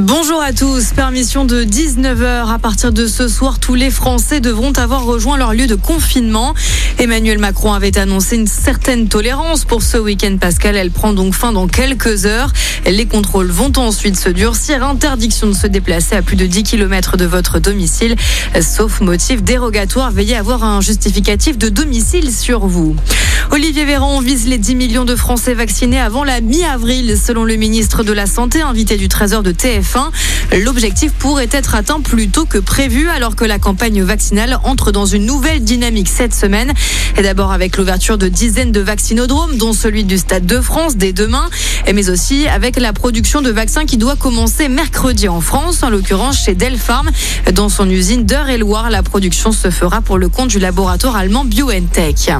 Bonjour à tous. Permission de 19h. À partir de ce soir, tous les Français devront avoir rejoint leur lieu de confinement. Emmanuel Macron avait annoncé une certaine tolérance pour ce week-end Pascal. Elle prend donc fin dans quelques heures. Les contrôles vont ensuite se durcir. Interdiction de se déplacer à plus de 10 km de votre domicile. Sauf motif dérogatoire. Veillez à avoir un justificatif de domicile sur vous. Olivier Véran vise les 10 millions de Français vaccinés avant la mi-avril, selon le ministre de la Santé, invité du 13h de TF1. L'objectif pourrait être atteint plus tôt que prévu, alors que la campagne vaccinale entre dans une nouvelle dynamique cette semaine. Et d'abord avec l'ouverture de dizaines de vaccinodromes, dont celui du Stade de France dès demain, mais aussi avec la production de vaccins qui doit commencer mercredi en France, en l'occurrence chez Delpharm, dans son usine d'Eure-et-Loire. La production se fera pour le compte du laboratoire allemand BioNTech.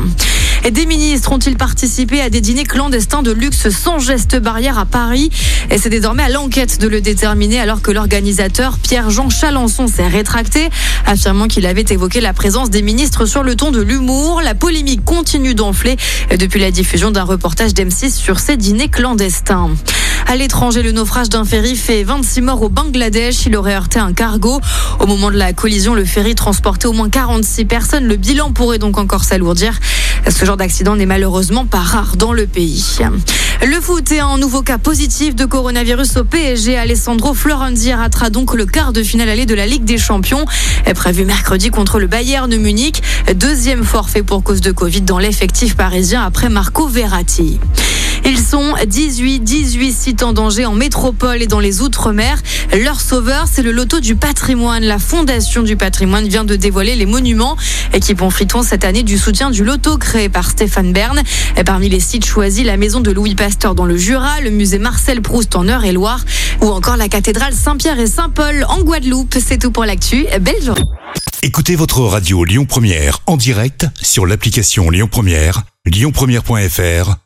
Des ministres ont-ils participé à des dîners clandestins de luxe sans geste barrière à Paris? Et c'est désormais à l'enquête de le déterminer alors que l'organisateur Pierre-Jean Chalençon s'est rétracté, affirmant qu'il avait évoqué la présence des ministres sur le ton de l'humour. La polémique continue d'enfler depuis la diffusion d'un reportage d'M6 sur ces dîners clandestins. À l'étranger, le naufrage d'un ferry fait 26 morts au Bangladesh. Il aurait heurté un cargo. Au moment de la collision, le ferry transportait au moins 46 personnes. Le bilan pourrait donc encore s'alourdir. Ce genre d'accident n'est malheureusement pas rare dans le pays. Le foot est un nouveau cas positif de coronavirus au PSG. Alessandro Florenzi ratera donc le quart de finale allée de la Ligue des Champions, prévu mercredi contre le Bayern de Munich. Deuxième forfait pour cause de Covid dans l'effectif parisien après Marco Verratti. Ils sont 18, 18 sites en danger en métropole et dans les Outre-mer. Leur sauveur, c'est le loto du patrimoine. La Fondation du patrimoine vient de dévoiler les monuments qui profiteront cette année du soutien du loto créé par Stéphane Bern. Et parmi les sites choisis, la maison de Louis Pasteur dans le Jura, le musée Marcel Proust en Eure-et-Loire ou encore la cathédrale Saint-Pierre et Saint-Paul en Guadeloupe. C'est tout pour l'actu. Belle journée. Écoutez votre radio Lyon Première en direct sur l'application Lyon Première, lyonpremière.fr